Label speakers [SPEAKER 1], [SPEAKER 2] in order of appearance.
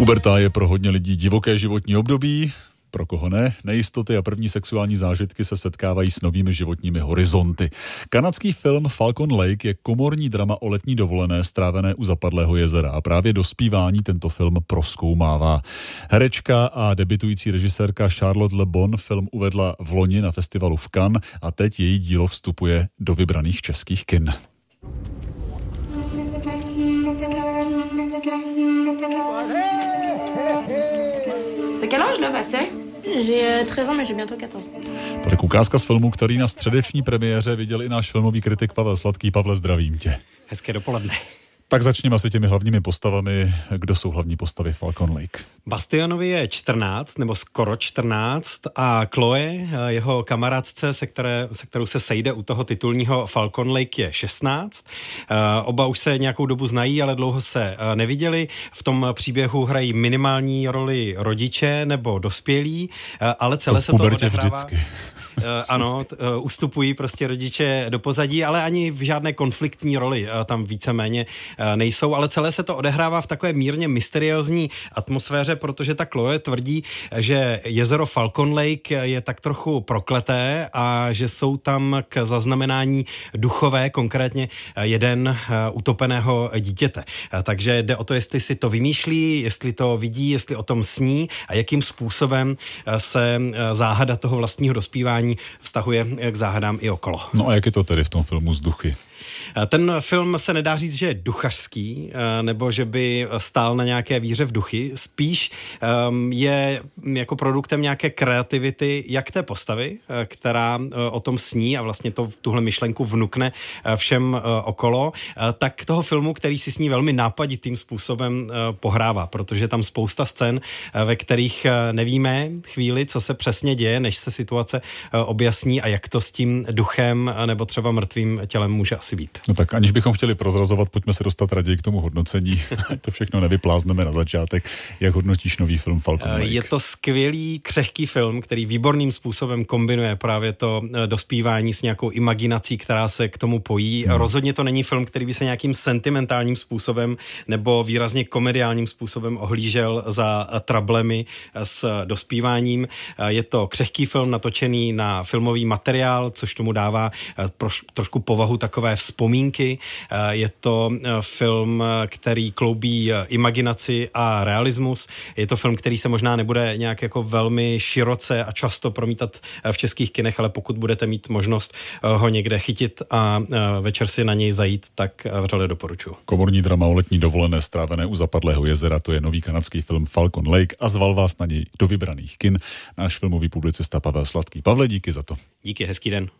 [SPEAKER 1] Puberta je pro hodně lidí divoké životní období, pro koho ne, nejistoty a první sexuální zážitky se setkávají s novými životními horizonty. Kanadský film Falcon Lake je komorní drama o letní dovolené strávené u zapadlého jezera a právě dospívání tento film proskoumává. Herečka a debitující režisérka Charlotte Le Bon film uvedla v loni na festivalu v Cannes a teď její dílo vstupuje do vybraných českých kin.
[SPEAKER 2] Quel âge là?
[SPEAKER 3] J'ai 13 ans, mais j'ai bientôt 14.
[SPEAKER 1] Tolik ukázka z filmu, který na středeční premiéře viděl i náš filmový kritik Pavel Sladký. Pavle, zdravím tě.
[SPEAKER 4] Hezké dopoledne.
[SPEAKER 1] Tak začněme asi těmi hlavními postavami. Kdo jsou hlavní postavy Falcon Lake?
[SPEAKER 4] Bastionovi je 14, nebo skoro 14 a Chloe, jeho kamarádce, se, které, se kterou se sejde u toho titulního Falcon Lake, je 16. Eh, oba už se nějakou dobu znají, ale dlouho se eh, neviděli. V tom příběhu hrají minimální roli rodiče nebo dospělí, eh, ale celé
[SPEAKER 1] to
[SPEAKER 4] se to
[SPEAKER 1] odehrává... vždycky.
[SPEAKER 4] Uh, ano, uh, ustupují prostě rodiče do pozadí, ale ani v žádné konfliktní roli uh, tam víceméně nejsou, ale celé se to odehrává v takové mírně mysteriózní atmosféře, protože ta Chloe tvrdí, že jezero Falcon Lake je tak trochu prokleté a že jsou tam k zaznamenání duchové, konkrétně jeden utopeného dítěte. Takže jde o to, jestli si to vymýšlí, jestli to vidí, jestli o tom sní a jakým způsobem se záhada toho vlastního dospívání vztahuje k záhadám i okolo.
[SPEAKER 1] No a jak je to tedy v tom filmu z duchy?
[SPEAKER 4] Eh, ten film se nedá říct, že je duchařský, eh, nebo že by stál na nějaké víře v duchy. Spíš ehm, je jako produktem nějaké kreativity, jak té postavy, eh, která o tom sní a vlastně to, tuhle myšlenku vnukne všem okolo, tak toho filmu, který si s ní velmi nápaditým způsobem pohrává, protože tam spousta scén, ve kterých nevíme chvíli, co se přesně děje, než se situace objasní a jak to s tím duchem nebo třeba mrtvým tělem může asi být.
[SPEAKER 1] No tak aniž bychom chtěli prozrazovat, pojďme se dostat raději k tomu hodnocení. to všechno nevyplázneme na začátek. Jak hodnotíš nový film Falcon Lake?
[SPEAKER 4] Je to skvělý, křehký film, který výborným způsobem kombinuje právě to eh, dospívání s nějakou imaginací, která se k tomu pojí. Hmm. Rozhodně to není film, který by se nějakým sentimentálním způsobem nebo výrazně komediálním způsobem ohlížel za eh, trablemi eh, s dospíváním. Je to křehký film natočený na filmový materiál, což tomu dává trošku povahu takové vzpomínky. Eh, je to eh, film, který kloubí eh, imaginaci a realismus. Je to film, který se možná nebude nějak jako velmi široce a často promítat v českých kinech, ale pokud budete mít možnost ho někde chytit a večer si na něj zajít, tak vřele doporučuji.
[SPEAKER 1] Komorní drama o letní dovolené strávené u zapadlého jezera, to je nový kanadský film Falcon Lake a zval vás na něj do vybraných kin náš filmový publicista Pavel Sladký. Pavle, díky za to.
[SPEAKER 4] Díky, hezký den.